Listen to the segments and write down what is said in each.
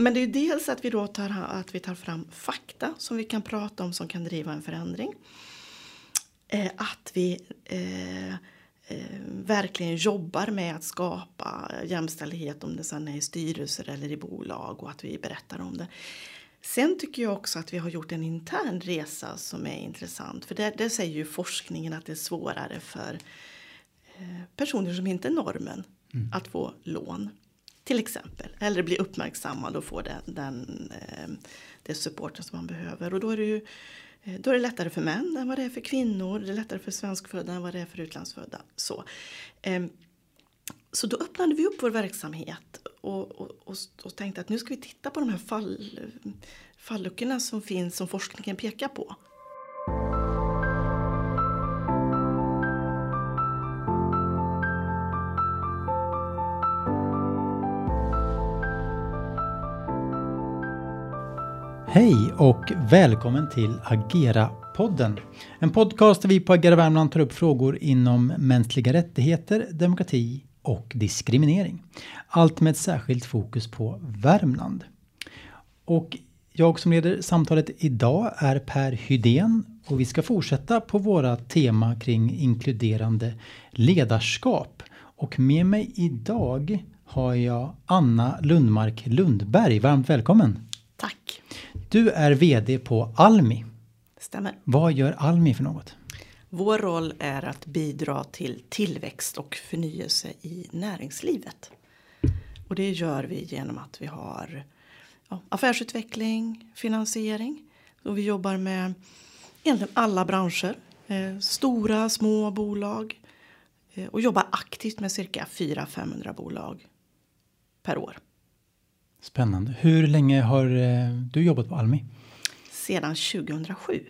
Men det är dels att vi då tar, att vi tar fram fakta som vi kan prata om som kan driva en förändring. Eh, att vi eh, eh, verkligen jobbar med att skapa jämställdhet om det sedan är i styrelser eller i bolag och att vi berättar om det. Sen tycker jag också att vi har gjort en intern resa som är intressant. För där, där säger ju forskningen att det är svårare för eh, personer som inte är normen mm. att få lån. Till exempel. Eller bli uppmärksammad och få den, den, eh, det supporten som man behöver. Och då är det ju eh, då är det lättare för män än vad det är för kvinnor. Det är lättare för svenskfödda än vad det är för utlandsfödda. Så, ehm, så då öppnade vi upp vår verksamhet och, och, och, och tänkte att nu ska vi titta på de här fall, falluckorna som finns som forskningen pekar på. Hej och välkommen till Agera-podden. En podcast där vi på Agera Värmland tar upp frågor inom mänskliga rättigheter, demokrati och diskriminering. Allt med ett särskilt fokus på Värmland. Och jag som leder samtalet idag är Per Hydén och vi ska fortsätta på våra tema kring inkluderande ledarskap. Och med mig idag har jag Anna Lundmark Lundberg. Varmt välkommen! Du är VD på Almi. Stämmer. Vad gör Almi för något? Vår roll är att bidra till tillväxt och förnyelse i näringslivet. Och det gör vi genom att vi har ja, affärsutveckling, finansiering. Och vi jobbar med egentligen alla branscher. Eh, stora, små bolag. Eh, och jobbar aktivt med cirka 400-500 bolag per år. Spännande. Hur länge har eh, du jobbat på Almi? Sedan 2007.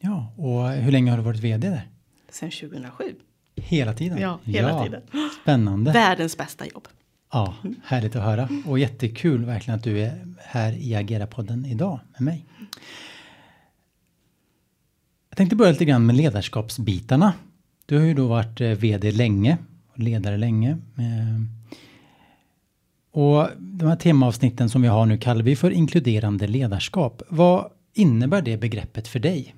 Ja, och hur länge har du varit VD där? Sedan 2007. Hela tiden? Ja, hela ja. tiden. Spännande. Världens bästa jobb. Ja, härligt att höra och jättekul verkligen att du är här i Agera-podden idag med mig. Jag tänkte börja lite grann med ledarskapsbitarna. Du har ju då varit eh, VD länge och ledare länge. Och de här temaavsnitten som vi har nu kallar vi för inkluderande ledarskap. Vad innebär det begreppet för dig?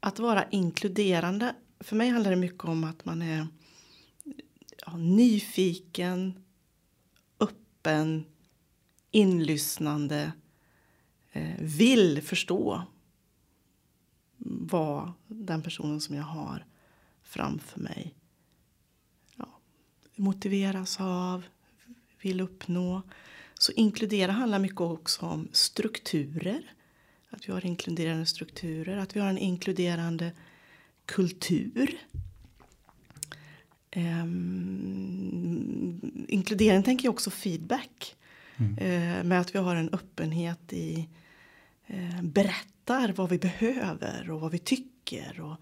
Att vara inkluderande, för mig handlar det mycket om att man är ja, nyfiken, öppen, inlyssnande, eh, vill förstå vad den personen som jag har framför mig motiveras av, vill uppnå. Så inkludera handlar mycket också om strukturer. Att vi har inkluderande strukturer, att vi har en inkluderande kultur. Um, inkludering tänker jag också feedback. Mm. Uh, med att vi har en öppenhet i uh, berättar vad vi behöver och vad vi tycker. Och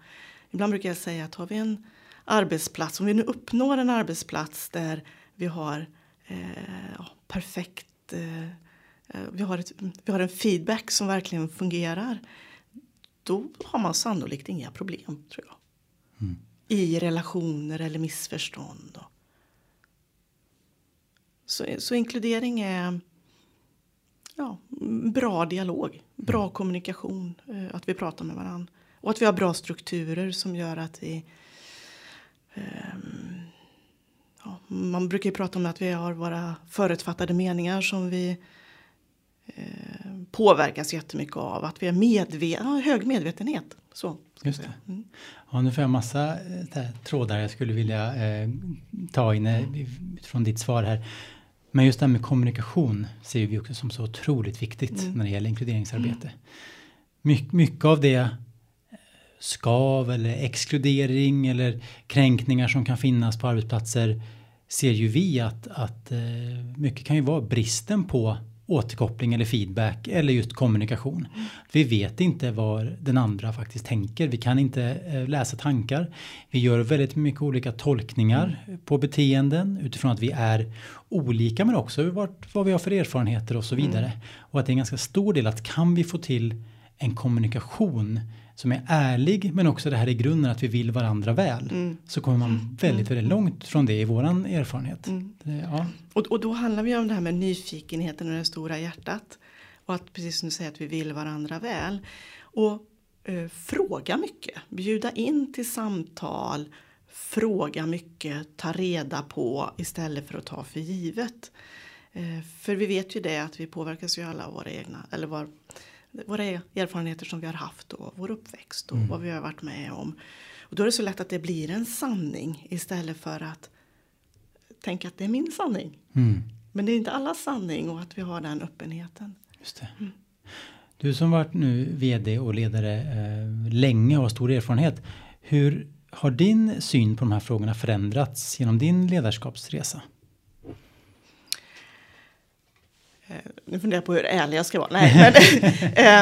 ibland brukar jag säga att har vi en arbetsplats, om vi nu uppnår en arbetsplats där vi har uh, perfekt vi har, ett, vi har en feedback som verkligen fungerar. Då har man sannolikt inga problem tror jag. Mm i relationer eller missförstånd. Så, så inkludering är ja, bra dialog, bra mm. kommunikation, eh, att vi pratar med varandra. Och att vi har bra strukturer som gör att vi... Um, ja, man brukar ju prata om att vi har våra förutfattade meningar som vi eh, påverkas jättemycket av. Att vi är medvetna, hög medvetenhet. Så, Just det. Mm. Ja, nu får jag massa äh, trådar jag skulle vilja äh, ta in äh, från ditt svar här. Men just det här med kommunikation ser vi också som så otroligt viktigt mm. när det gäller inkluderingsarbete. Mm. My mycket av det skav eller exkludering eller kränkningar som kan finnas på arbetsplatser ser ju vi att, att mycket kan ju vara bristen på återkoppling eller feedback eller just kommunikation. Mm. Vi vet inte vad den andra faktiskt tänker. Vi kan inte eh, läsa tankar. Vi gör väldigt mycket olika tolkningar mm. på beteenden utifrån att vi är olika men också vad, vad vi har för erfarenheter och så vidare. Mm. Och att det är en ganska stor del att kan vi få till en kommunikation som är ärlig men också det här i grunden att vi vill varandra väl mm. så kommer man väldigt, väldigt långt från det i våran erfarenhet. Mm. Ja. och, och då handlar det om det här med nyfikenheten och det stora hjärtat och att precis som du säger att vi vill varandra väl. Och eh, fråga mycket, bjuda in till samtal, fråga mycket, ta reda på istället för att ta för givet. Eh, för vi vet ju det att vi påverkas ju alla av våra egna, eller var, våra erfarenheter som vi har haft och vår uppväxt och mm. vad vi har varit med om. Och då är det så lätt att det blir en sanning istället för att tänka att det är min sanning. Mm. Men det är inte allas sanning och att vi har den öppenheten. Just. Mm. Du som varit nu vd och ledare eh, länge och har stor erfarenhet. Hur har din syn på de här frågorna förändrats genom din ledarskapsresa? Eh, nu funderar jag på hur ärlig jag ska vara. Nej, men,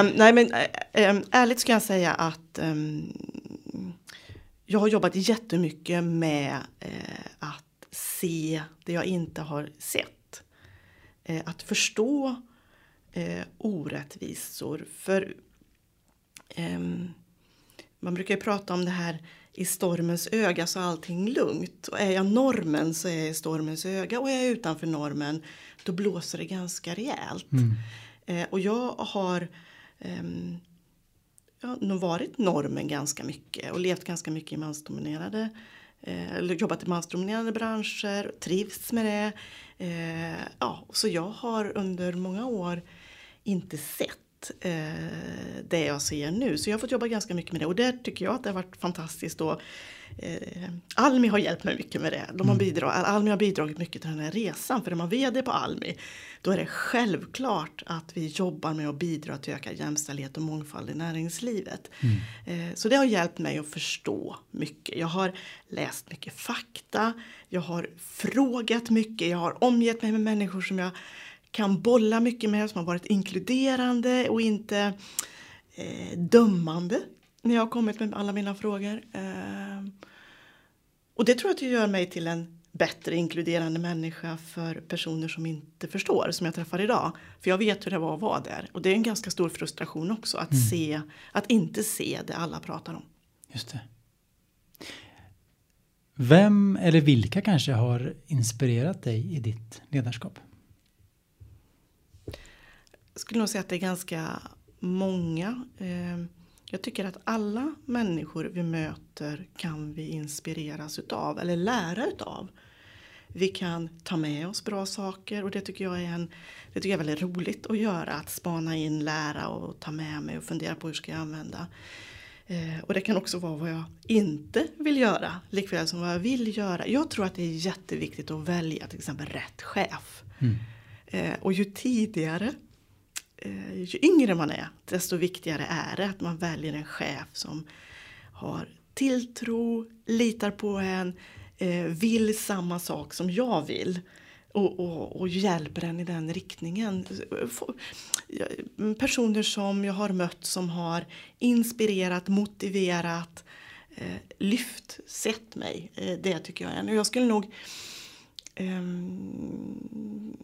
äh, nej, men äh, ärligt ska jag säga att äh, jag har jobbat jättemycket med att se det jag inte har sett. att förstå orättvisor. För man brukar ju prata om det här i stormens öga så är allting lugnt. Och är jag normen så är jag i stormens öga och är jag utanför normen då blåser det ganska rejält. Mm. Eh, och jag har eh, jag har nog varit normen ganska mycket och levt ganska mycket i mansdominerade eh, eller jobbat i mansdominerade branscher, trivts med det. Eh, ja, så jag har under många år inte sett eh, det jag ser nu. Så jag har fått jobba ganska mycket med det och det tycker jag att det har varit fantastiskt. Och, eh, Almi har hjälpt mig mycket med det. De har mm. bidra, Almi har bidragit mycket till den här resan. För är man vd på Almi då är det självklart att vi jobbar med att bidra till ökad jämställdhet och mångfald i näringslivet. Mm. Eh, så det har hjälpt mig att förstå mycket. Jag har läst mycket fakta. Jag har frågat mycket. Jag har omgett mig med människor som jag kan bolla mycket med, som har varit inkluderande och inte eh, dömande när jag har kommit med alla mina frågor. Eh, och det tror jag att det gör mig till en bättre inkluderande människa för personer som inte förstår, som jag träffar idag. För jag vet hur det var att vara där. Och det är en ganska stor frustration också att, mm. se, att inte se det alla pratar om. Just det. Vem eller vilka kanske har inspirerat dig i ditt ledarskap? Skulle nog säga att det är ganska många. Ehm, jag tycker att alla människor vi möter kan vi inspireras utav eller lära utav. Vi kan ta med oss bra saker och det tycker jag är, en, det tycker jag är väldigt roligt att göra. Att spana in, lära och ta med mig och fundera på hur ska jag använda. Eh, och det kan också vara vad jag inte vill göra, likväl som vad jag vill göra. Jag tror att det är jätteviktigt att välja till exempel rätt chef. Mm. Eh, och ju tidigare Eh, ju yngre man är, desto viktigare är det att man väljer en chef som har tilltro, litar på en, eh, vill samma sak som jag vill. Och, och, och, hjälper en i den riktningen. Personer som jag har mött som har inspirerat, motiverat, eh, lyft, sett mig. Eh, det tycker jag är. Och jag skulle nog um,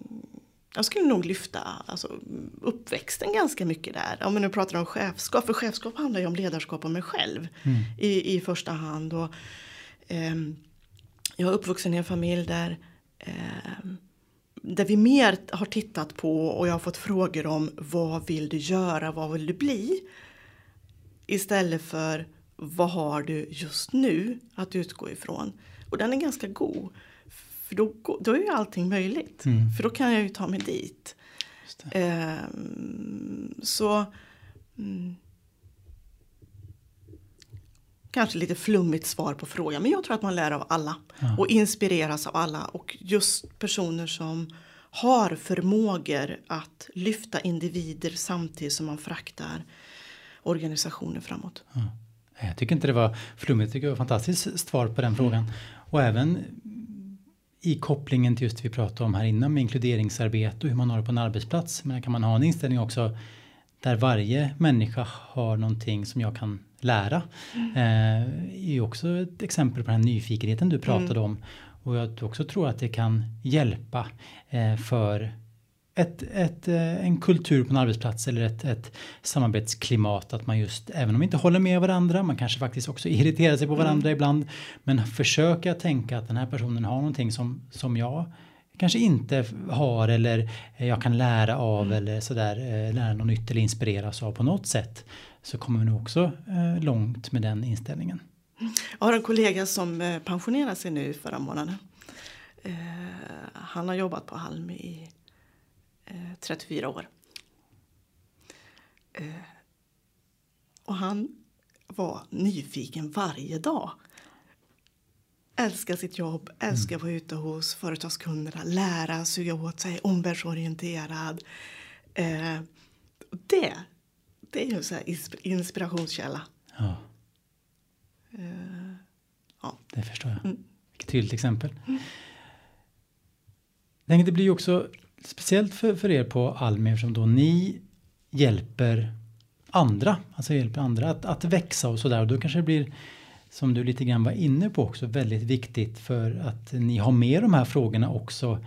jag skulle nog lyfta alltså, uppväxten ganska mycket där. Om vi nu pratar om chefskap, för chefskap handlar ju om ledarskap om mig själv mm. i, i första hand. Och, eh, jag är uppvuxen i en familj där, eh, där vi mer har tittat på och jag har fått frågor om vad vill du göra, vad vill du bli? Istället för vad har du just nu att utgå ifrån? Och den är ganska god. För då, då är ju allting möjligt. Mm. För då kan jag ju ta mig dit. Um, så mm, Kanske lite flummigt svar på frågan men jag tror att man lär av alla. Ja. Och inspireras av alla. Och just personer som har förmågor att lyfta individer samtidigt som man fraktar organisationer framåt. Ja. Jag tycker inte det var flummigt, jag tycker det var fantastiskt svar på den frågan. Och även i kopplingen till just det vi pratade om här innan med inkluderingsarbete och hur man har det på en arbetsplats. Men kan man ha en inställning också där varje människa har någonting som jag kan lära. Mm. Eh, är också ett exempel på den här nyfikenheten du pratade mm. om. Och jag också tror att det kan hjälpa eh, för ett, ett, eh, en kultur på en arbetsplats eller ett, ett samarbetsklimat att man just, även om man inte håller med varandra, man kanske faktiskt också irriterar sig på varandra mm. ibland, men försöka tänka att den här personen har någonting som, som jag kanske inte har eller jag kan lära av mm. eller sådär, eh, lära något nytt eller inspireras av på något sätt så kommer vi nog också eh, långt med den inställningen. Jag har en kollega som pensionerade sig nu förra månaden. Han har jobbat på Halm i 34 år. Eh, och han var nyfiken varje dag. Älskar sitt jobb, älskar att vara ute hos företagskunderna, lära, suga åt sig, omvärldsorienterad. Eh, det, det är ju en inspirationskälla. Ja. Ja. Det förstår jag. Mm. Vilket tydligt exempel. Mm. Det blir ju också speciellt för, för er på Almi eftersom då ni hjälper andra, alltså hjälper andra att, att växa och sådär och då kanske det blir som du lite grann var inne på också väldigt viktigt för att ni har med de här frågorna också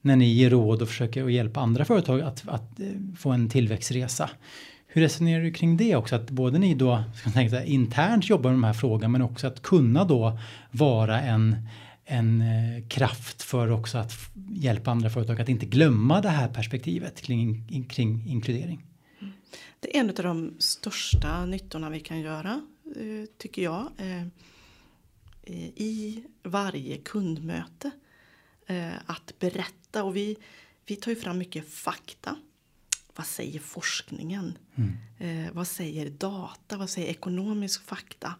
när ni ger råd och försöker att hjälpa andra företag att, att eh, få en tillväxtresa. Hur resonerar du kring det också? Att både ni då ska tänka, internt jobbar med de här frågorna men också att kunna då vara en, en eh, kraft för också att hjälpa andra företag att inte glömma det här perspektivet kring, kring inkludering. Det är en av de största nyttorna vi kan göra, eh, tycker jag, eh, i varje kundmöte. Att berätta och vi, vi tar ju fram mycket fakta. Vad säger forskningen? Mm. Vad säger data? Vad säger ekonomisk fakta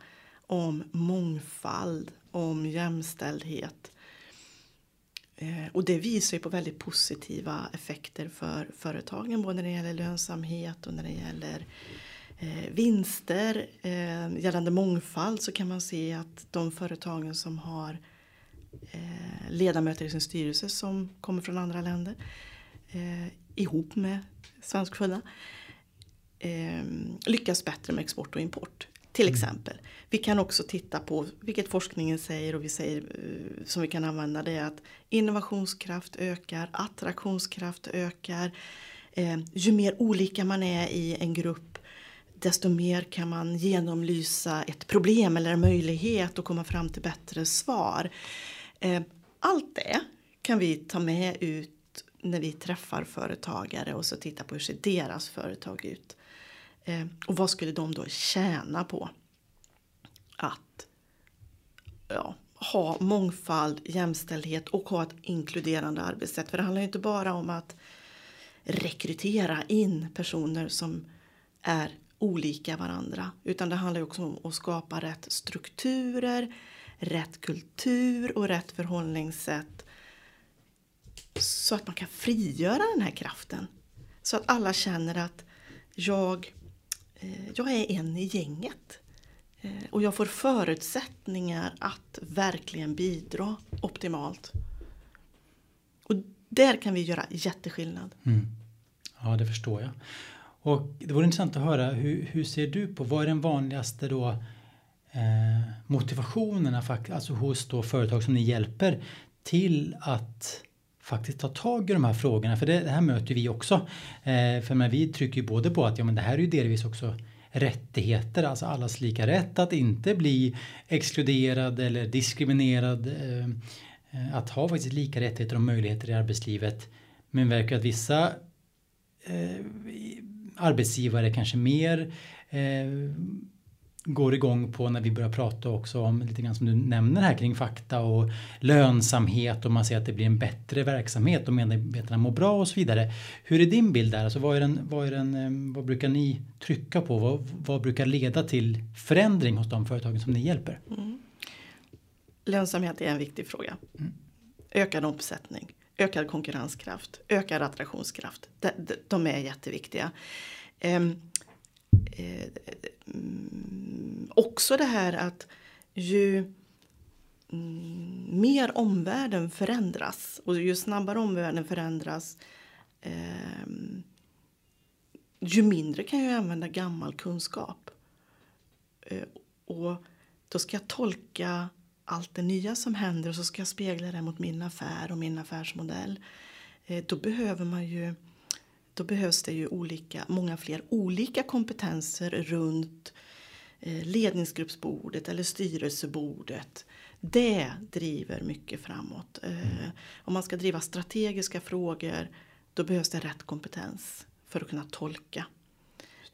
om mångfald, om jämställdhet. Eh, och det visar ju på väldigt positiva effekter för företagen både när det gäller lönsamhet och när det gäller eh, vinster. Eh, gällande mångfald så kan man se att de företagen som har ledamöter i sin styrelse som kommer från andra länder ihop med svenskfödda lyckas bättre med export och import. Till mm. exempel. Vi kan också titta på vilket forskningen säger och vi säger eh, som vi kan använda det är att innovationskraft ökar, attraktionskraft ökar. Eh, ju mer olika man är i en grupp desto mer kan man genomlysa ett problem eller en möjlighet och komma fram till bättre svar. Eh, allt det kan vi ta med ut när vi träffar företagare och så tittar på hur ser deras företag ut. Eh, och vad skulle de då tjäna på att ja, ha mångfald, jämställdhet och ha ett inkluderande arbetssätt? För det handlar ju inte bara om att rekrytera in personer som är olika varandra utan det handlar också om att skapa rätt strukturer, rätt kultur och rätt förhållningssätt så att man kan frigöra den här kraften. Så att alla känner att jag Eh, jag är en i gänget. Eh, och jag får förutsättningar att verkligen bidra optimalt. Och där kan vi göra jätteskillnad. Mm. Ja, det förstår jag. Och det vore intressant att höra hur, hur ser du på vad är den vanligaste då eh, motivationerna alltså hos då företag som ni hjälper till att faktiskt ta tag i de här frågorna. För det, det här möter vi också. Eh, för men vi trycker ju både på att ja, men det här är ju delvis också rättigheter, alltså allas lika rätt att inte bli exkluderad eller diskriminerad. Eh, att ha faktiskt lika rättigheter och möjligheter i arbetslivet. Men verkar att vissa eh, arbetsgivare kanske mer eh, går igång på när vi börjar prata också om lite grann som du nämner här kring fakta och lönsamhet och man ser att det blir en bättre verksamhet och medarbetarna mår bra och så vidare. Hur är din bild där? Alltså vad, är den, vad, är den, eh, vad brukar ni trycka på? Vad, vad brukar leda till förändring hos de företagen som ni hjälper? Mm. Lönsamhet är en viktig fråga. Mm. Ökad omsättning, ökad konkurrenskraft, ökad attraktionskraft. De, de, de är jätteviktiga. Också det här att ju mm, mer omvärlden förändras och ju snabbare omvärlden förändras eh, ju mindre kan jag använda gammal kunskap. Eh, och då ska jag tolka allt det nya som händer och så ska jag spegla det mot min affär och min affärsmodell. eh, då behöver man ju då behövs det ju olika, många fler olika kompetenser runt eh, ledningsgruppsbordet eller styrelsebordet. Det driver mycket framåt. Mm. Om man ska driva strategiska frågor då behövs det rätt kompetens för att kunna tolka.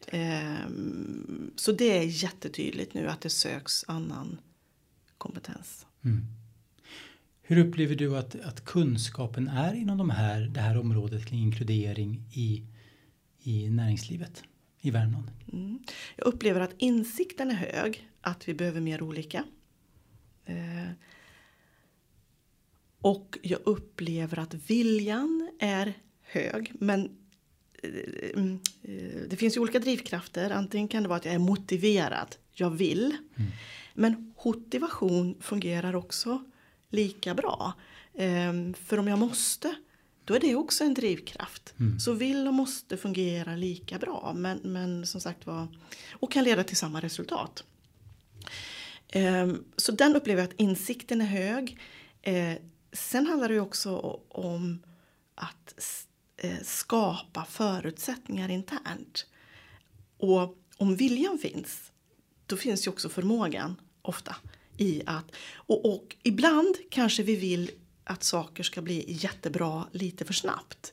Ehm, så det är jättetydligt nu att det söks annan kompetens. Mm. Hur upplever du att, att kunskapen är inom de här, det här området kring inkludering i, i näringslivet i Värmland? Mm. Jag upplever att insikten är hög, att vi behöver mer olika. Eh, och jag upplever att viljan är hög, men eh, mm, eh, det finns ju olika drivkrafter. Antingen kan det vara att jag är motiverad, jag vill. Mm. Men motivation fungerar också lika bra. För om jag måste, då är det också en drivkraft. Mm. Så vill och måste fungera lika bra. Men, men som sagt var, och kan leda till samma resultat. Ehm, så den upplever jag att insikten är hög. Ehm, sen handlar det också om att eh, skapa förutsättningar internt. Och om viljan finns, då finns ju också förmågan ofta i att, och, och ibland kanske vi vill att saker ska bli jättebra lite för snabbt.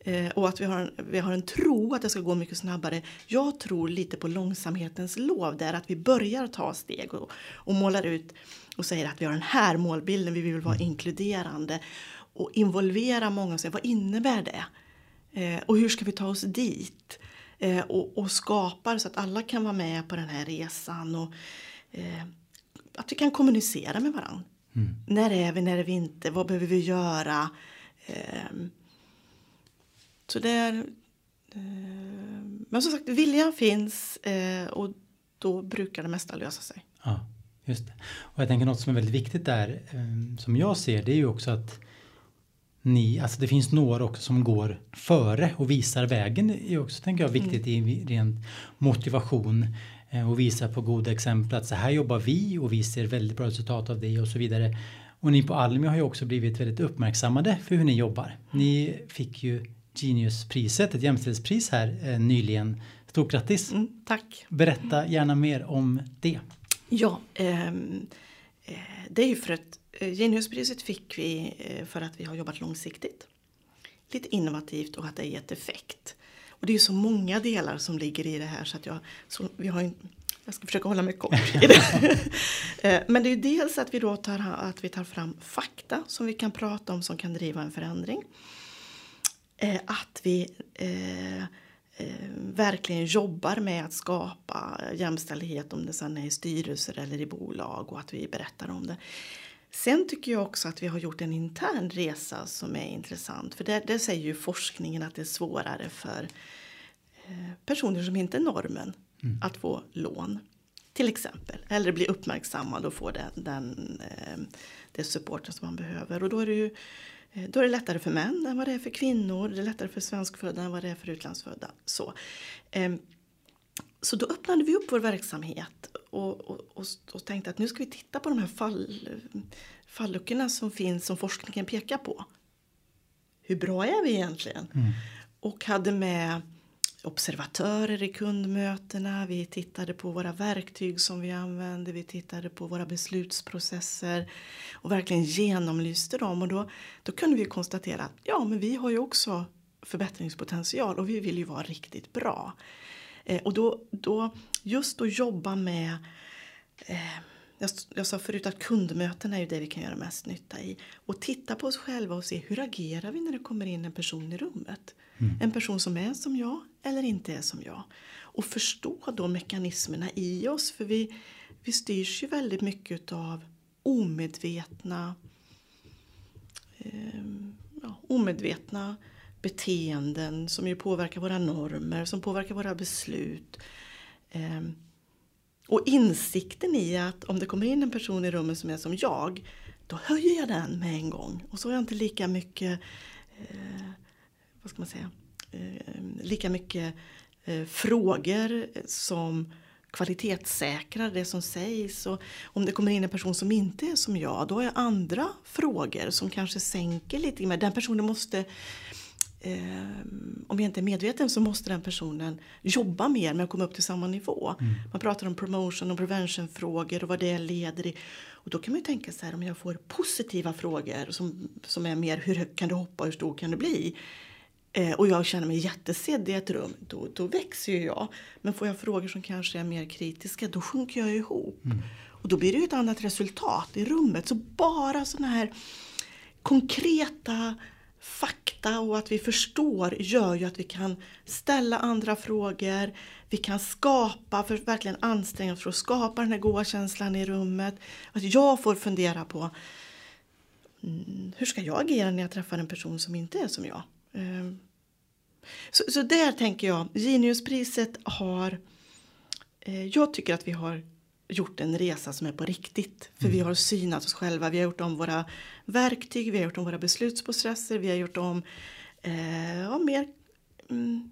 Eh, och att vi har, en, vi har en tro att det ska gå mycket snabbare. Jag tror lite på långsamhetens lov där att vi börjar ta steg och, och målar ut och säger att vi har den här målbilden, vi vill vara mm. inkluderande och involvera många och säga vad innebär det? Eh, och hur ska vi ta oss dit? Eh, och, och skapar så att alla kan vara med på den här resan. Och, eh, att vi kan kommunicera med varandra. Mm. När är vi, när är vi inte, vad behöver vi göra? Eh, så det är, eh, men som sagt, viljan finns eh, och då brukar det mesta lösa sig. Ja, just det. Och jag tänker något som är väldigt viktigt där, ehm, som jag ser, det är ju också att ni, alltså det finns några också som går före och visar vägen. Det är också, tänker jag, viktigt mm. i ren motivation. Eh, och visar på goda exempel att så här jobbar vi och vi ser väldigt bra resultat av det och så vidare. Och ni på Almi har ju också blivit väldigt uppmärksammade för hur ni jobbar. Ni fick ju Geniuspriset, ett jämställdhetspris här eh, nyligen. Stort grattis! Mm, tack! Berätta gärna mer om det. Ja, ehm, eh, det är ju för att eh, Geniuspriset fick vi för att vi har jobbat långsiktigt. Lite innovativt och att det har gett effekt. Och det är så många delar som ligger i det här så att jag, så vi har en, jag ska försöka hålla mig kort i det. Eh, men det är dels att vi då tar, att vi tar fram fakta som vi kan prata om som kan driva en förändring. Eh, att vi eh, verkligen jobbar med att skapa jämställdhet om det sedan är i styrelser eller i bolag och att vi berättar om det. Sen tycker jag också att vi har gjort en intern resa som är intressant. För där, där säger ju forskningen att det är svårare för eh, personer som inte är normen mm. att få lån. Till exempel. Eller bli uppmärksammad och få den, den, eh, det supporten som man behöver. Och då är det ju eh, då är det lättare för män än vad det är för kvinnor. Det är lättare för svenskfödda än vad det är för utlandsfödda. Så, ehm, så då öppnade vi upp vår verksamhet och, och, och, och, tänkte att nu ska vi titta på de här fall, falluckorna som finns som forskningen pekar på. Hur bra är vi egentligen? Mm. Och hade med observatörer i kundmötena, vi tittade på våra verktyg som vi använde, vi tittade på våra beslutsprocesser och verkligen genomlyste dem. Och då, då kunde vi konstatera att ja, men vi har ju också förbättringspotential och vi vill ju vara riktigt bra. Eh, och då, då, just att jobba med eh, jag, jag sa förut att kundmöten är ju det vi kan göra mest nytta i. Och titta på oss själva och se hur agerar vi när det kommer in en person i rummet. Mm. En person som är som jag eller inte är som jag. Och förstå då mekanismerna i oss för vi, vi styrs ju väldigt mycket av omedvetna eh, ja, omedvetna beteenden som ju påverkar våra normer, som påverkar våra beslut. Ehm, och insikten i att om det kommer in en person i rummet som är som jag, då höjer jag den med en gång. Och så har jag inte lika mycket, eh, vad ska man säga, eh, lika mycket eh, frågor som kvalitetssäkrar det som sägs. Och om det kommer in en person som inte är som jag, då har jag andra frågor som kanske sänker lite. Men den personen måste om jag inte är medveten så måste den personen jobba mer med att komma upp till samma nivå. Mm. Man pratar om promotion och prevention-frågor och vad det leder i. Och då kan man ju tänka så här om jag får positiva frågor som, som är mer hur högt kan du hoppa, hur stor kan du bli? Eh, och jag känner mig jättesedd i ett rum, då, då växer ju jag. Men får jag frågor som kanske är mer kritiska, då sjunker jag ihop. Mm. Och då blir det ju ett annat resultat i rummet. Så bara sådana här konkreta fakta och att vi förstår gör ju att vi kan ställa andra frågor. Vi kan skapa, för verkligen anstränga oss för att skapa den här goda känslan i rummet. Att jag får fundera på mm, hur ska jag agera när jag träffar en person som inte är som jag? Ehm, så, så där tänker jag, Geniuspriset har... Eh, jag tycker att vi har gjort en resa som är på riktigt. För mm. vi har synat oss själva, vi har gjort om våra verktyg, vi har gjort om våra beslutsprocesser, vi har gjort om eh, mer mm,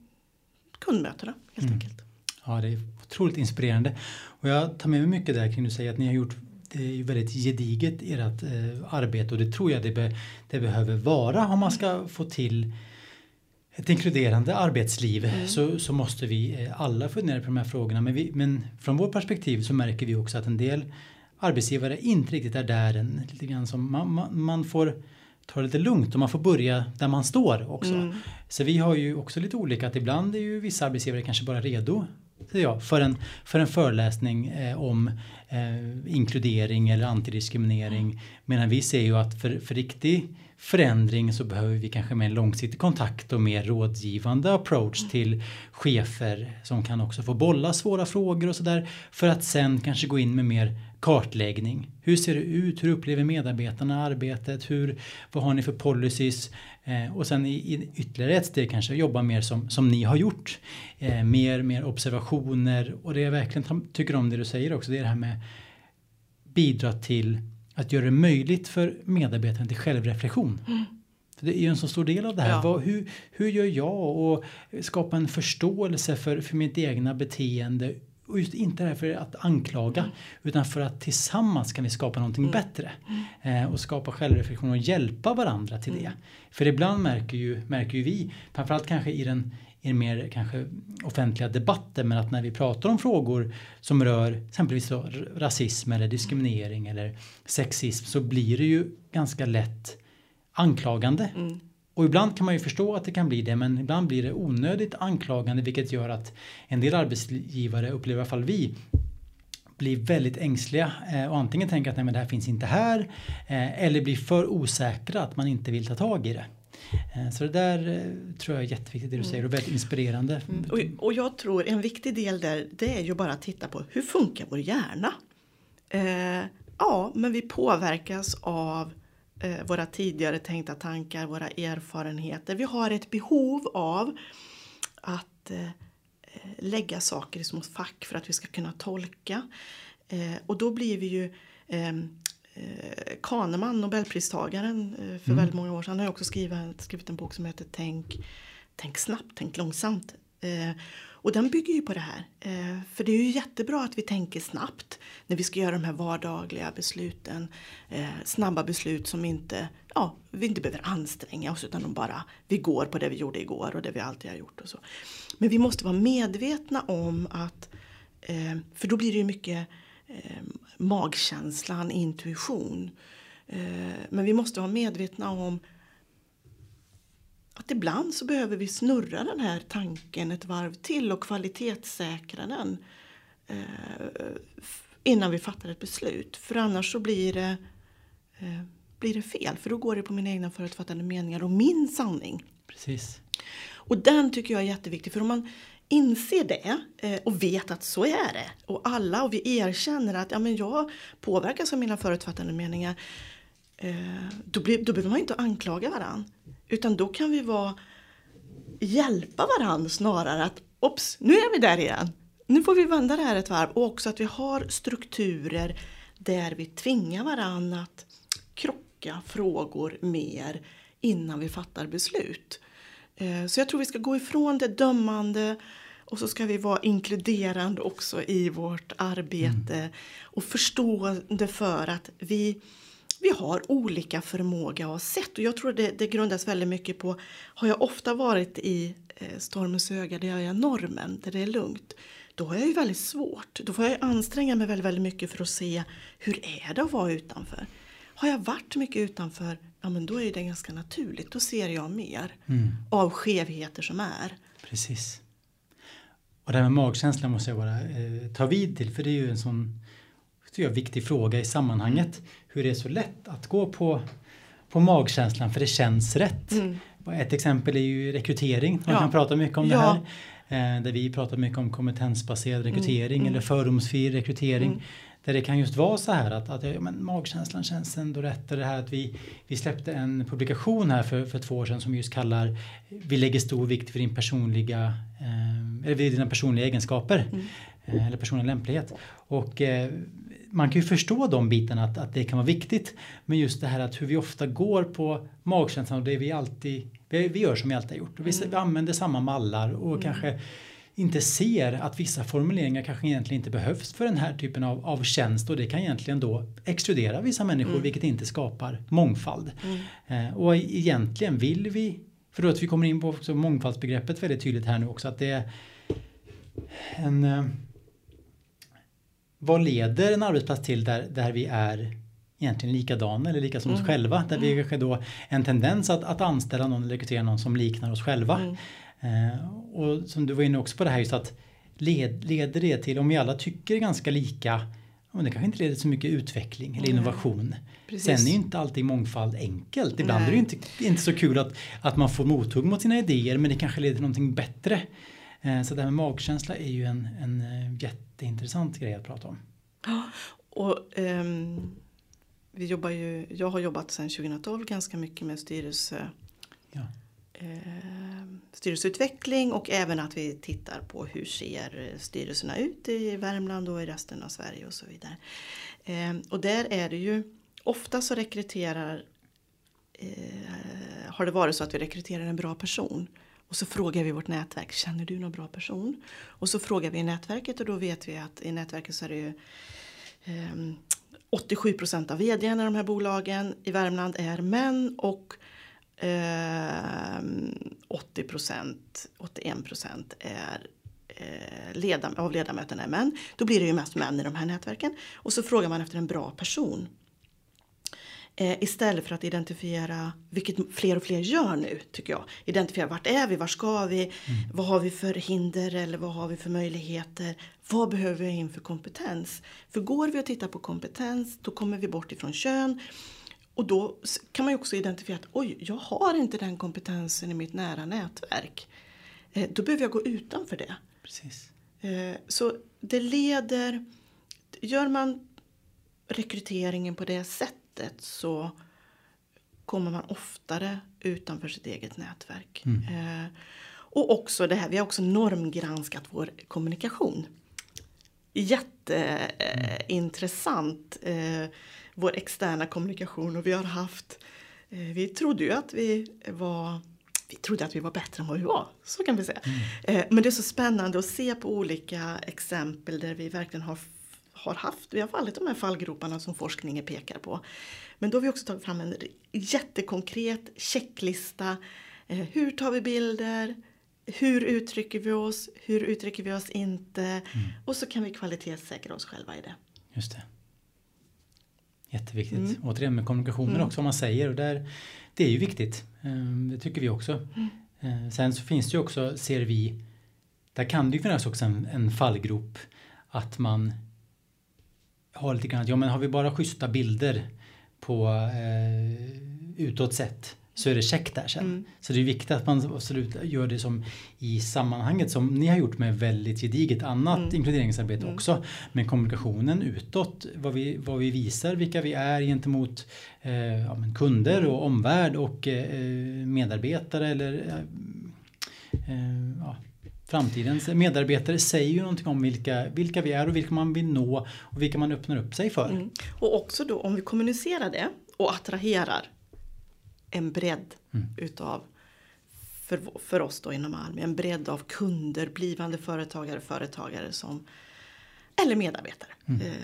kundmötena helt mm. enkelt. Ja, det är otroligt inspirerande. Och jag tar med mig mycket där kring du säger att ni har gjort det är ju väldigt gediget ert eh, arbete och det tror jag det, be, det behöver vara om man ska få till ett inkluderande arbetsliv mm. så, så måste vi eh, alla fundera på de här frågorna. Men, vi, men från vårt perspektiv så märker vi också att en del arbetsgivare inte riktigt är där än. Lite grann som man, man, man får ta det lite lugnt och man får börja där man står också. Mm. Så vi har ju också lite olika att ibland är ju vissa arbetsgivare kanske bara redo ja, för, en, för en föreläsning eh, om eh, inkludering eller antidiskriminering. Mm. Medan vi ser ju att för, för riktig förändring så behöver vi kanske mer långsiktig kontakt och mer rådgivande approach mm. till chefer som kan också få bolla svåra frågor och sådär för att sen kanske gå in med mer kartläggning. Hur ser det ut? Hur upplever medarbetarna arbetet? Hur, vad har ni för policies? Eh, och sen i, i, ytterligare ett steg kanske jobba mer som, som ni har gjort. Eh, mer, mer observationer och det jag verkligen tycker om det du säger också det är det här med bidra till att göra det möjligt för medarbetarna till självreflektion. Mm. Det är ju en så stor del av det här. Ja. Vad, hur, hur gör jag och skapa en förståelse för, för mitt egna beteende och just inte det för att anklaga mm. utan för att tillsammans kan vi skapa någonting mm. bättre. Mm. Eh, och skapa självreflektion och hjälpa varandra till det. Mm. För ibland märker ju, märker ju vi, framförallt kanske i den, i mer kanske offentliga debatten men att när vi pratar om frågor som rör exempelvis rasism eller diskriminering eller sexism så blir det ju ganska lätt anklagande. Mm. Och ibland kan man ju förstå att det kan bli det men ibland blir det onödigt anklagande vilket gör att en del arbetsgivare upplever i alla fall vi blir väldigt ängsliga eh, och antingen tänker att nej men det här finns inte här eh, eller blir för osäkra att man inte vill ta tag i det. Eh, så det där tror jag är jätteviktigt det du säger och väldigt inspirerande. Mm. Och, och, jag tror en viktig del där det är ju bara att titta på hur funkar vår hjärna? Eh, ja, men vi påverkas av eh, våra tidigare tänkta tankar, våra erfarenheter. Vi har ett behov av att eh, lägga saker i små fack för att vi ska kunna tolka. Eh, och då blir vi ju ehm, eh, Kahneman, nobelpristagaren eh, för mm. väldigt många år sedan, har också skrivit, skrivit en bok som heter Tänk, Tänk snabbt, tänk långsamt. Och den bygger ju på det här. Eh, för det är ju jättebra att vi tänker snabbt när vi ska göra de här vardagliga besluten. Eh, snabba beslut som inte, ja, vi inte behöver anstränga oss utan de bara, vi går på det vi gjorde igår och det vi alltid har gjort och så. Men vi måste vara medvetna om att, eh, för då blir det ju mycket magkänslan, intuition. Men vi måste vara medvetna om att ibland så behöver vi snurra den här tanken ett varv till och kvalitetssäkra den eh, innan vi fattar ett beslut. För annars så blir det, eh, blir det fel. För då går det på mina egna förutfattade meningar och min sanning. Precis. Och den tycker jag är jätteviktig. För om man inser det eh, och vet att så är det och alla och vi erkänner att ja, men jag påverkas av mina förutfattade meningar. Eh, då, blir, då behöver man inte anklaga varandra. Utan då kan vi vara, hjälpa varandra snarare att ops, nu är vi där igen. Nu får vi vända det här ett varv och också att vi har strukturer där vi tvingar varandra att krocka frågor mer innan vi fattar beslut. Eh, så jag tror vi ska gå ifrån det dömande och så ska vi vara inkluderande också i vårt arbete mm. och förstående för att vi vi har olika förmåga och sätt. Och jag tror det, det grundas väldigt mycket på, har jag ofta varit i eh, stormens öga där jag är normen, där det är lugnt, då har jag ju väldigt svårt. Då får jag anstränga mig väldigt, väldigt mycket för att se hur är det att vara utanför. Har jag varit mycket utanför, ja men då är det ganska naturligt. Då ser jag mer Mm. av skevheter som är. Precis. Och det här med magkänslan måste jag bara eh, ta vid till för det är ju en sån tycker jag, viktig fråga i sammanhanget. Hur det är så lätt att gå på, på magkänslan för det känns rätt. Mm. Ett exempel är ju rekrytering. Man Ja. kan prata mycket om det Ja. här. Eh, där vi pratar mycket om kompetensbaserad rekrytering mm. eller fördomsfri rekrytering. Mm. Där det kan just vara så här att, att ja, men magkänslan känns ändå rätt. Det här att vi, vi släppte en publikation här för, för två år sedan som just kallar Vi lägger stor vikt vid din personliga eh, eller vid dina personliga egenskaper. Mm. Eh, eller personlig lämplighet. Och eh, man kan ju förstå de bitarna att, att det kan vara viktigt. Men just det här att hur vi ofta går på magkänslan och det vi alltid vi, vi gör som vi alltid har gjort. Och vi, vi använder samma mallar och kanske inte ser att vissa formuleringar kanske egentligen inte behövs för den här typen av, av tjänst och det kan egentligen då exkludera vissa människor vilket inte skapar mångfald. Eh, och egentligen vill vi, för då att vi kommer in på också mångfaldsbegreppet väldigt tydligt här nu också att det är en eh, vad leder en arbetsplats till där, där vi är egentligen likadana eller lika som oss själva? Där vi kanske då en tendens att, att anställa någon eller rekrytera någon som liknar oss själva. Eh, och som du var inne också på det här just att led, leder det till, om vi alla tycker ganska lika, men det kanske inte leder till så mycket utveckling eller innovation. Precis. Sen är ju inte alltid mångfald enkelt. Ibland Nej. är det inte, inte så kul att, att man får mothugg mot sina idéer men det kanske leder till någonting bättre. Eh, så det här med magkänsla är ju en, en eh, jätteintressant grej att prata om. Och, ehm, vi jobbar ju, jag har jobbat sedan 2012 ganska mycket med styrelse, Ja. eh, styrelseutveckling och även att vi tittar på hur ser styrelserna ut i Värmland och i resten av Sverige och så vidare. Eh, och där är det ju ofta så rekryterar eh, har det varit så att vi rekryterar en bra person och så frågar vi vårt nätverk, känner du någon bra person? Och så frågar vi i nätverket och då vet vi att i nätverket så är det ju eh, 87 procent av vdn i de här bolagen i Värmland är män och eh, 80 procent, 81 procent är eh, ledam- av ledamöterna är män. Då blir det ju mest män i de här nätverken. Och så frågar man efter en bra person. Eh, istället för att identifiera, vilket fler och fler gör nu tycker jag. Identifiera vart är vi, var ska vi, vad har vi för hinder eller vad har vi för möjligheter. Vad behöver jag in för kompetens? För går vi och tittar på kompetens då kommer vi bort ifrån kön. Och då kan man ju också identifiera att oj, jag har inte den kompetensen i mitt nära nätverk. Eh, då behöver jag gå utanför det. Precis. Eh, Så det leder... Gör man rekryteringen på det sättet så kommer man oftare utanför sitt eget nätverk. Eh, Och också det här, vi har också normgranskat vår kommunikation. Jätteintressant, eh, vår externa kommunikation och vi har haft, eh, vi trodde ju att vi var vi trodde att vi var bättre än vad vi var, så kan vi säga. Eh, Men det är så spännande att se på olika exempel där vi verkligen har, har haft, vi har fallit de här fallgroparna som forskningen pekar på. Men då har vi också tagit fram en jättekonkret checklista. Eh, Hur tar vi bilder? Hur uttrycker vi oss? Hur uttrycker vi oss inte? Och så kan vi kvalitetssäkra oss själva i det. Just det. Jätteviktigt. Mm. Återigen med kommunikationen också vad man säger och där, det är ju viktigt. Ehm, Det tycker vi också. Mm. Eh, Sen så finns det ju också, ser vi, där kan det ju finnas också en, en fallgrop att man har lite grann, ja men har vi bara schyssta bilder på eh, utåt sett så är det check där sen. Mm. Så det är viktigt att man absolut gör det som i sammanhanget som ni har gjort med väldigt gediget annat Mm. inkluderingsarbete också. Men kommunikationen utåt, vad vi, vad vi visar, vilka vi är gentemot eh, ja, kunder Mm. och omvärld och eh, medarbetare eller eh, eh, ja, framtidens medarbetare säger ju någonting om vilka, vilka vi är och vilka man vill nå och vilka man öppnar upp sig för. Mm. Och också då om vi kommunicerar det och attraherar en bredd Mm. utav för, för oss då inom Almi, en bredd av kunder, blivande företagare, företagare som eller medarbetare. Mm. Eh,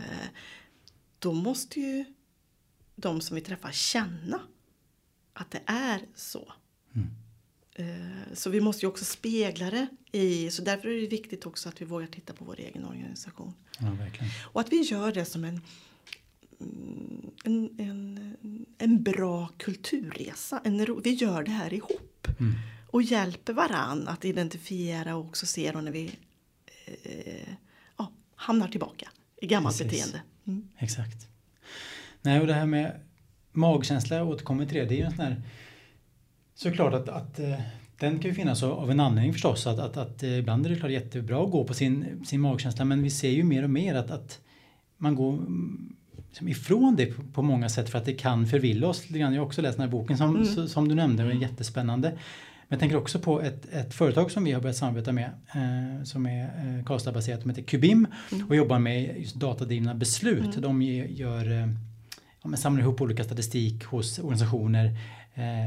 då måste ju de som vi träffar känna att det är så. Mm. Eh, Så vi måste ju också spegla det i, så därför är det viktigt också att vi vågar titta på vår egen organisation. Ja. Och att vi gör det som en, mm, en, en, en bra kulturresa. En, vi gör det här ihop. Mm. Och hjälper varann att identifiera och också se då när vi eh, ja, hamnar tillbaka i gammalt Precis. beteende. Mm. Exakt. Nej, och det här med magkänsla, jag återkommer till det, det är ju en sån här såklart att, att eh, den kan ju finnas av- en anledning förstås. Att, att, att eh, ibland är det klart jättebra att gå på sin, sin magkänsla men vi ser ju mer och mer att, att man går mm, liksom ifrån det på, på många sätt för att det kan förvilla oss. Jag har också läst den här boken som, Mm. som du nämnde, den är jättespännande. Men jag tänker också på ett, ett företag som vi har börjat samarbeta med eh, som är eh, Karlstadbaserat, som heter Kubim Mm. och jobbar med just datadrivna beslut. De ge- gör, eh, ja, samlar ihop olika statistik hos organisationer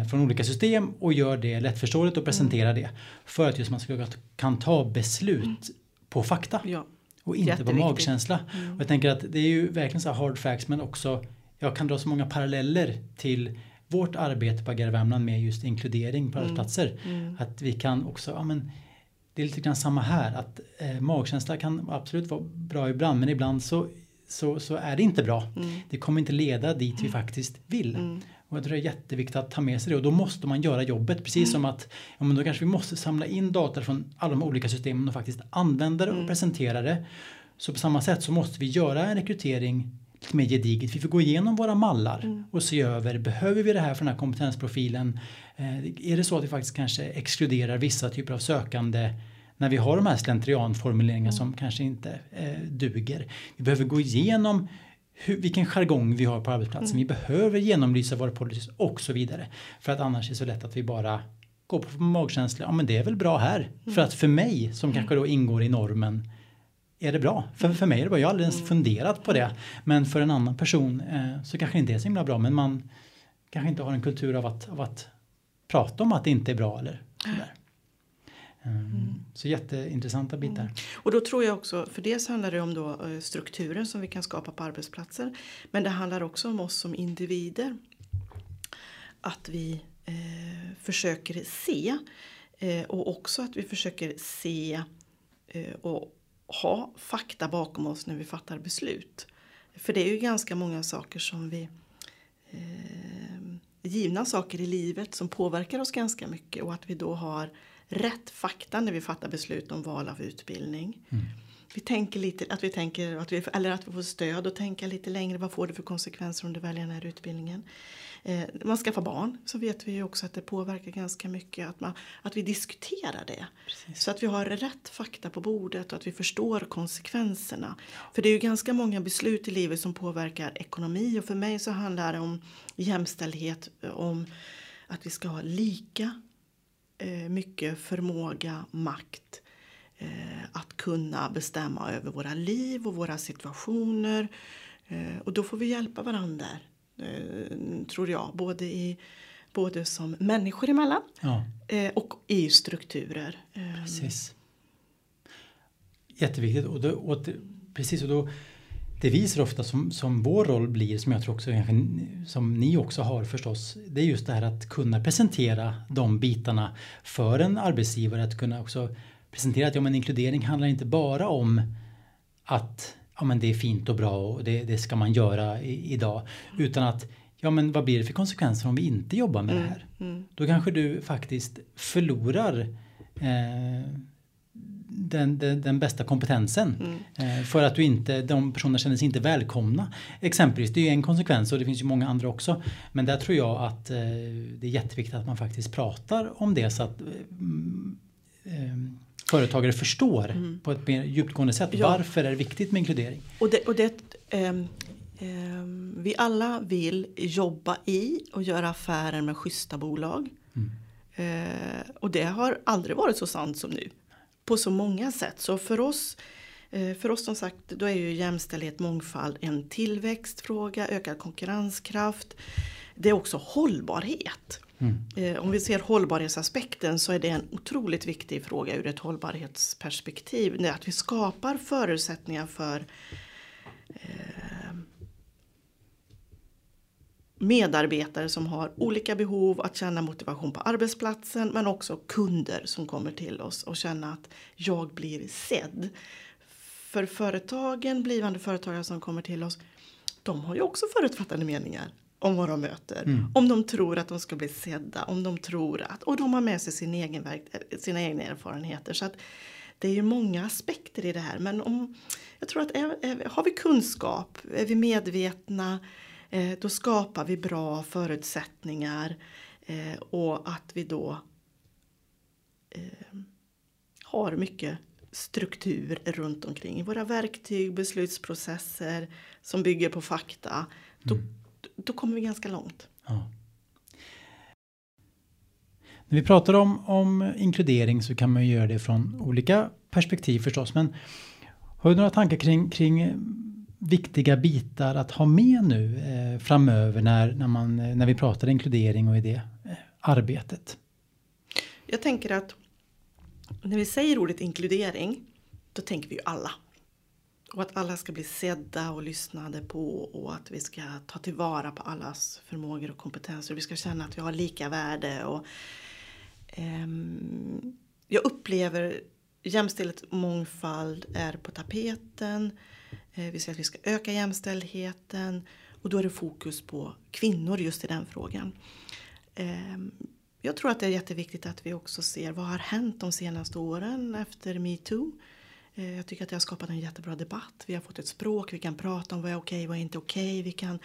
från olika system och gör det lättförståeligt och presenterar det för att just man ska kan ta beslut på fakta Ja. och inte på magkänsla. Mm. Och jag tänker att det är ju verkligen så här hard facts men också jag kan dra så många paralleller till vårt arbete på Agera Värmland med just inkludering på arbetsplatser. Mm. Att vi kan också, ja men det är lite grann samma här att eh, magkänsla kan absolut vara bra ibland men ibland så, så, så är det inte bra. Mm. Det kommer inte leda dit vi faktiskt vill. Mm. Och jag tror det är jätteviktigt att ta med sig det och då måste man göra jobbet precis som att ja, men då kanske vi måste samla in data från alla de olika systemen och faktiskt använda det och presentera det. Så på samma sätt så måste vi göra en rekrytering lite mer gediget. Vi får gå igenom våra mallar och se över, behöver vi det här för den här kompetensprofilen? Eh, är det så att vi faktiskt kanske exkluderar vissa typer av sökande när vi har de här slentrianformuleringar som kanske inte eh, duger. Vi behöver gå igenom hur, vilken jargong vi har på arbetsplatsen. Vi behöver genomlysa våra policies och så vidare. För att annars är det så lätt att vi bara går på magkänsla. Ja men det är väl bra här. För att för mig som kanske då ingår i normen är det bra. För, för mig är det bra. Jag har aldrig ens funderat på det. Men för en annan person eh, så kanske det inte är så himla bra. Men man kanske inte har en kultur av att, av att prata om att det inte är bra eller sådär. Um, Så jätteintressanta bitar. Och då tror jag också, för dels handlar det om då eh, strukturen som vi kan skapa på arbetsplatser. Men det handlar också om oss som individer. Att vi eh, försöker se eh, och också att vi försöker se eh, och ha fakta bakom oss när vi fattar beslut. För det är ju ganska många saker som vi eh, givna saker i livet som påverkar oss ganska mycket och att vi då har rätt fakta när vi fattar beslut om val av utbildning. Vi tänker lite, att vi tänker, att vi, eller att vi får stöd och tänka lite längre. Vad får det för konsekvenser om du väljer den här utbildningen? Eh, man skaffar barn så vet vi ju också att det påverkar ganska mycket. Att, man, att vi diskuterar det. Så att vi har rätt fakta på bordet och att vi förstår konsekvenserna. För det är ju ganska många beslut i livet som påverkar ekonomi och för mig så handlar det om jämställdhet, om att vi ska ha lika mycket förmåga, makt eh, att kunna bestämma över våra liv och våra situationer. Eh, och då får vi hjälpa varandra eh, tror jag. Både, i, både som människor emellan Ja, eh, och i strukturer. Eh, precis. Jätteviktigt. Och, då, och precis, och då, det vi ser ofta som, som vår roll blir, som jag tror också kanske, som ni också har förstås, det är just det här att kunna presentera de bitarna för en arbetsgivare. Att kunna också presentera att ja, men inkludering handlar inte bara om att ja, men det är fint och bra och det, det ska man göra i, idag. Utan att ja, men vad blir det för konsekvenser om vi inte jobbar med det här? mm, Då kanske du faktiskt förlorar eh, den, den, den bästa kompetensen. mm. Eh, för att du inte, de personerna känner sig inte välkomna. Exempelvis, det är ju en konsekvens och det finns ju många andra också. Men där tror jag att eh, det är jätteviktigt att man faktiskt pratar om det så att eh, mm, företagare förstår på ett mer djupgående sätt Ja. varför är det viktigt med inkludering. Och det, och det ehm, ehm, vi alla vill jobba i och göra affärer med schyssta bolag. Eh, och det har aldrig varit så sant som nu. På så många sätt. Så för oss, eh, för oss som sagt, då är ju jämställdhet, mångfald en tillväxtfråga, ökad konkurrenskraft. Det är också hållbarhet. Eh, om vi ser hållbarhetsaspekten så är det en otroligt viktig fråga ur ett hållbarhetsperspektiv. Det är att vi skapar förutsättningar för medarbetare som har olika behov att känna motivation på arbetsplatsen men också kunder som kommer till oss och känna att jag blir sedd. För företagen, blivande företagare som kommer till oss, de har ju också förutfattade meningar om vad de möter. Mm. Om de tror att de ska bli sedda, om de tror att, och de har med sig sin egen, sina egna erfarenheter. Så att det är ju många aspekter i det här. Men om, jag tror att är, är, har vi kunskap, är vi medvetna, eh, då skapar vi bra förutsättningar eh, och att vi då eh, har mycket struktur runt omkring. Våra verktyg, beslutsprocesser som bygger på fakta. Då, mm. då kommer vi ganska långt. Ja. När vi pratar om, om inkludering så kan man göra det från olika perspektiv förstås. Men har du några tankar kring, kring viktiga bitar att ha med nu eh, framöver när, när, man, eh, när vi pratar inkludering och i det eh, arbetet? Jag tänker att när vi säger ordet inkludering då tänker vi ju alla. Och att alla ska bli sedda och lyssnade på och att vi ska ta tillvara på allas förmågor och kompetenser. Vi ska känna att vi har lika värde. Och, eh, jag upplever jämställdhet och mångfald är på tapeten. Eh, vi säger att vi ska öka jämställdheten och då är det fokus på kvinnor just i den frågan. Eh, jag tror att det är jätteviktigt att vi också ser vad har hänt de senaste åren efter metoo. Eh, jag tycker att det har skapat en jättebra debatt. Vi har fått ett språk, vi kan prata om vad är okej, vad är inte okej. Vi kan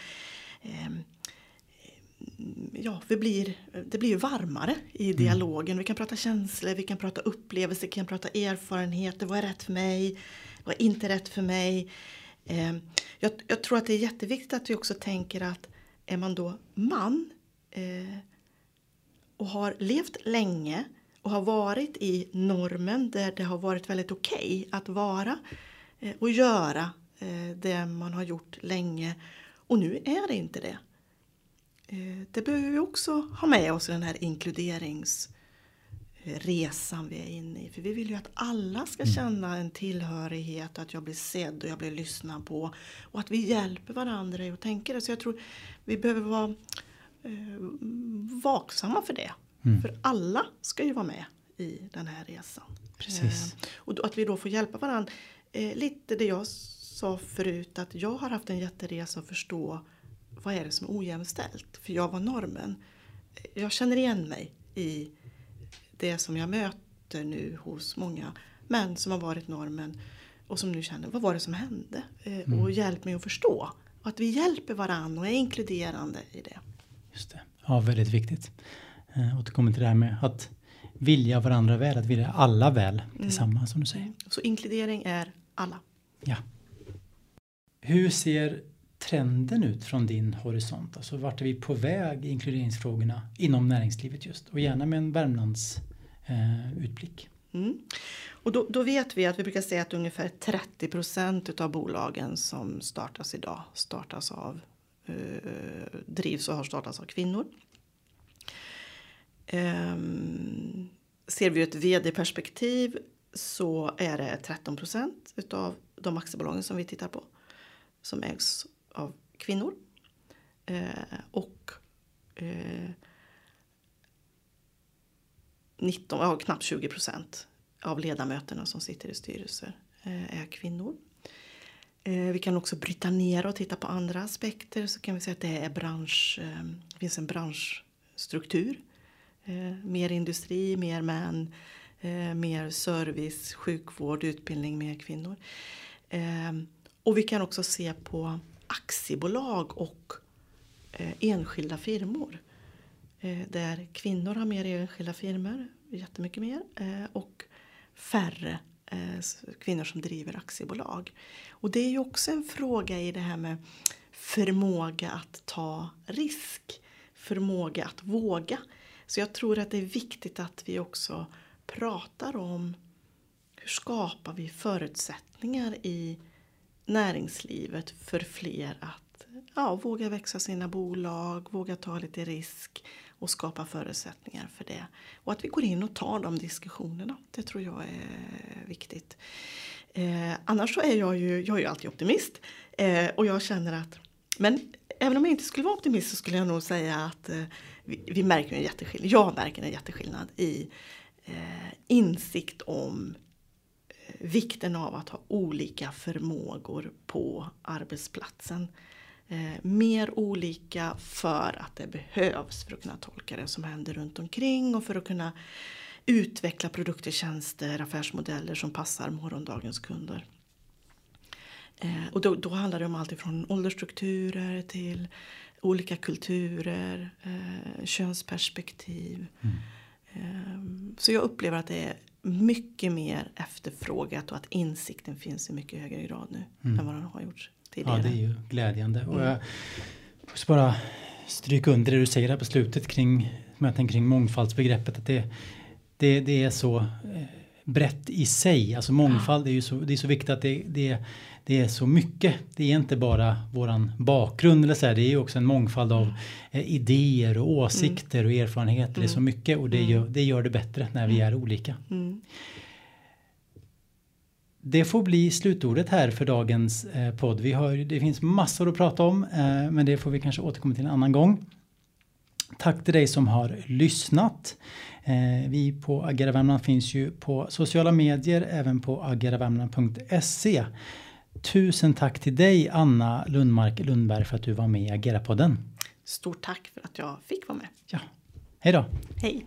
ja, vi blir, det blir varmare i mm. dialogen. Vi kan prata känslor, vi kan prata upplevelser, vi kan prata erfarenheter. Vad är rätt för mig? Vad är inte rätt för mig? Eh, jag, jag, tror att det är jätteviktigt att vi också tänker att är man då man eh, och har levt länge och har varit i normen där det har varit väldigt okej okay att vara eh, och göra eh, det man har gjort länge och nu är det inte det. Eh, det behöver vi också ha med oss i den här inkluderings inkluderingsresan vi är inne i. För vi vill ju att alla ska mm. känna en tillhörighet, att jag blir sedd och jag blir lyssnad på. Och att vi hjälper varandra i att tänka det. Så jag tror vi behöver vara eh, vaksamma för det. Mm. För alla ska ju vara med i den här resan. Precis. Eh, och att vi då får hjälpa varandra. Eh, lite det jag sa förut att jag har haft en jätteresa att förstå vad är det som är ojämställt? För jag var normen. Jag känner igen mig i det som jag möter nu hos många män som har varit normen och som nu känner vad var det som hände? Eh, mm. Och hjälp mig att förstå. Och att vi hjälper varandra och är inkluderande i det. Just det. Ja, väldigt viktigt. Eh, återkommer till det här med att vilja varandra väl, att vilja alla väl mm. tillsammans mm. som du säger. Så inkludering är alla. Ja. Hur ser trenden ut från din horisont? Alltså vart är vi på väg i inkluderingsfrågorna inom näringslivet just? Och gärna med en Värmlands eh, utblick. Mm. Och då, då, vet vi att vi brukar säga att ungefär 30 procent av bolagen som startas idag startas av, eh, drivs och har startats av kvinnor. Eh, ser vi ett vd-perspektiv så är det 13 procent utav de aktiebolagen som vi tittar på som ägs av kvinnor. Eh, och eh, 19, ja, knappt 20 procent av ledamöterna som sitter i styrelser eh, är kvinnor. Eh, vi kan också bryta ner och titta på andra aspekter. Så kan vi säga att det är bransch, eh, det finns en branschstruktur. Eh, mer industri, mer män, eh, mer service, sjukvård, utbildning, mer kvinnor. Eh, och vi kan också se på aktiebolag och eh, enskilda firmor. Eh, där kvinnor har mer enskilda firmor, jättemycket mer, eh, och färre eh, kvinnor som driver aktiebolag. Och det är ju också en fråga i det här med förmåga att ta risk, förmåga att våga. Så jag tror att det är viktigt att vi också pratar om hur skapar vi förutsättningar i näringslivet för fler att ja, våga växa sina bolag, våga ta lite risk och skapa förutsättningar för det. Och att vi går in och tar de diskussionerna. Det tror jag är viktigt. Eh, annars så är jag ju, jag är ju alltid optimist eh, och jag känner att Men även om jag inte skulle vara optimist så skulle jag nog säga att eh, vi, vi, märker en jätteskillnad. Jag märker en jätteskillnad i eh, insikt om vikten av att ha olika förmågor på arbetsplatsen. Eh, mer olika för att det behövs för att kunna tolka det som händer runt omkring och för att kunna utveckla produkter, tjänster, affärsmodeller som passar morgondagens kunder. Eh, och då, då handlar det om allt ifrån åldersstrukturer till olika kulturer, eh, könsperspektiv. Mm. Eh, så jag upplever att det är mycket mer efterfrågat och att insikten finns i mycket högre grad nu mm. än vad den har gjort tidigare. Ja, det är ju glädjande. Mm. Och jag måste bara stryka under det du säger här på slutet kring, kring mångfaldsbegreppet. Att det, det, det är så eh, brett i sig. Alltså mångfald är ju så, det är så viktigt att det, det, det är så mycket. Det är inte bara våran bakgrund eller så här, det är också en mångfald av mm. idéer och åsikter mm. och erfarenheter. Det är så mm. mycket och det mm. gör, det gör det bättre när vi mm. är olika. Det får bli slutordet här för dagens eh, podd. Vi har, det finns massor att prata om eh, men det får vi kanske återkomma till en annan gång. Tack till dig som har lyssnat. Eh, vi på Agera Värmland finns ju på sociala medier, även på ageravärmland.se. Tusen tack till dig Anna Lundmark Lundberg för att du var med i Agera-podden. Stort tack för att jag fick vara med. Ja. Hej då. Hej.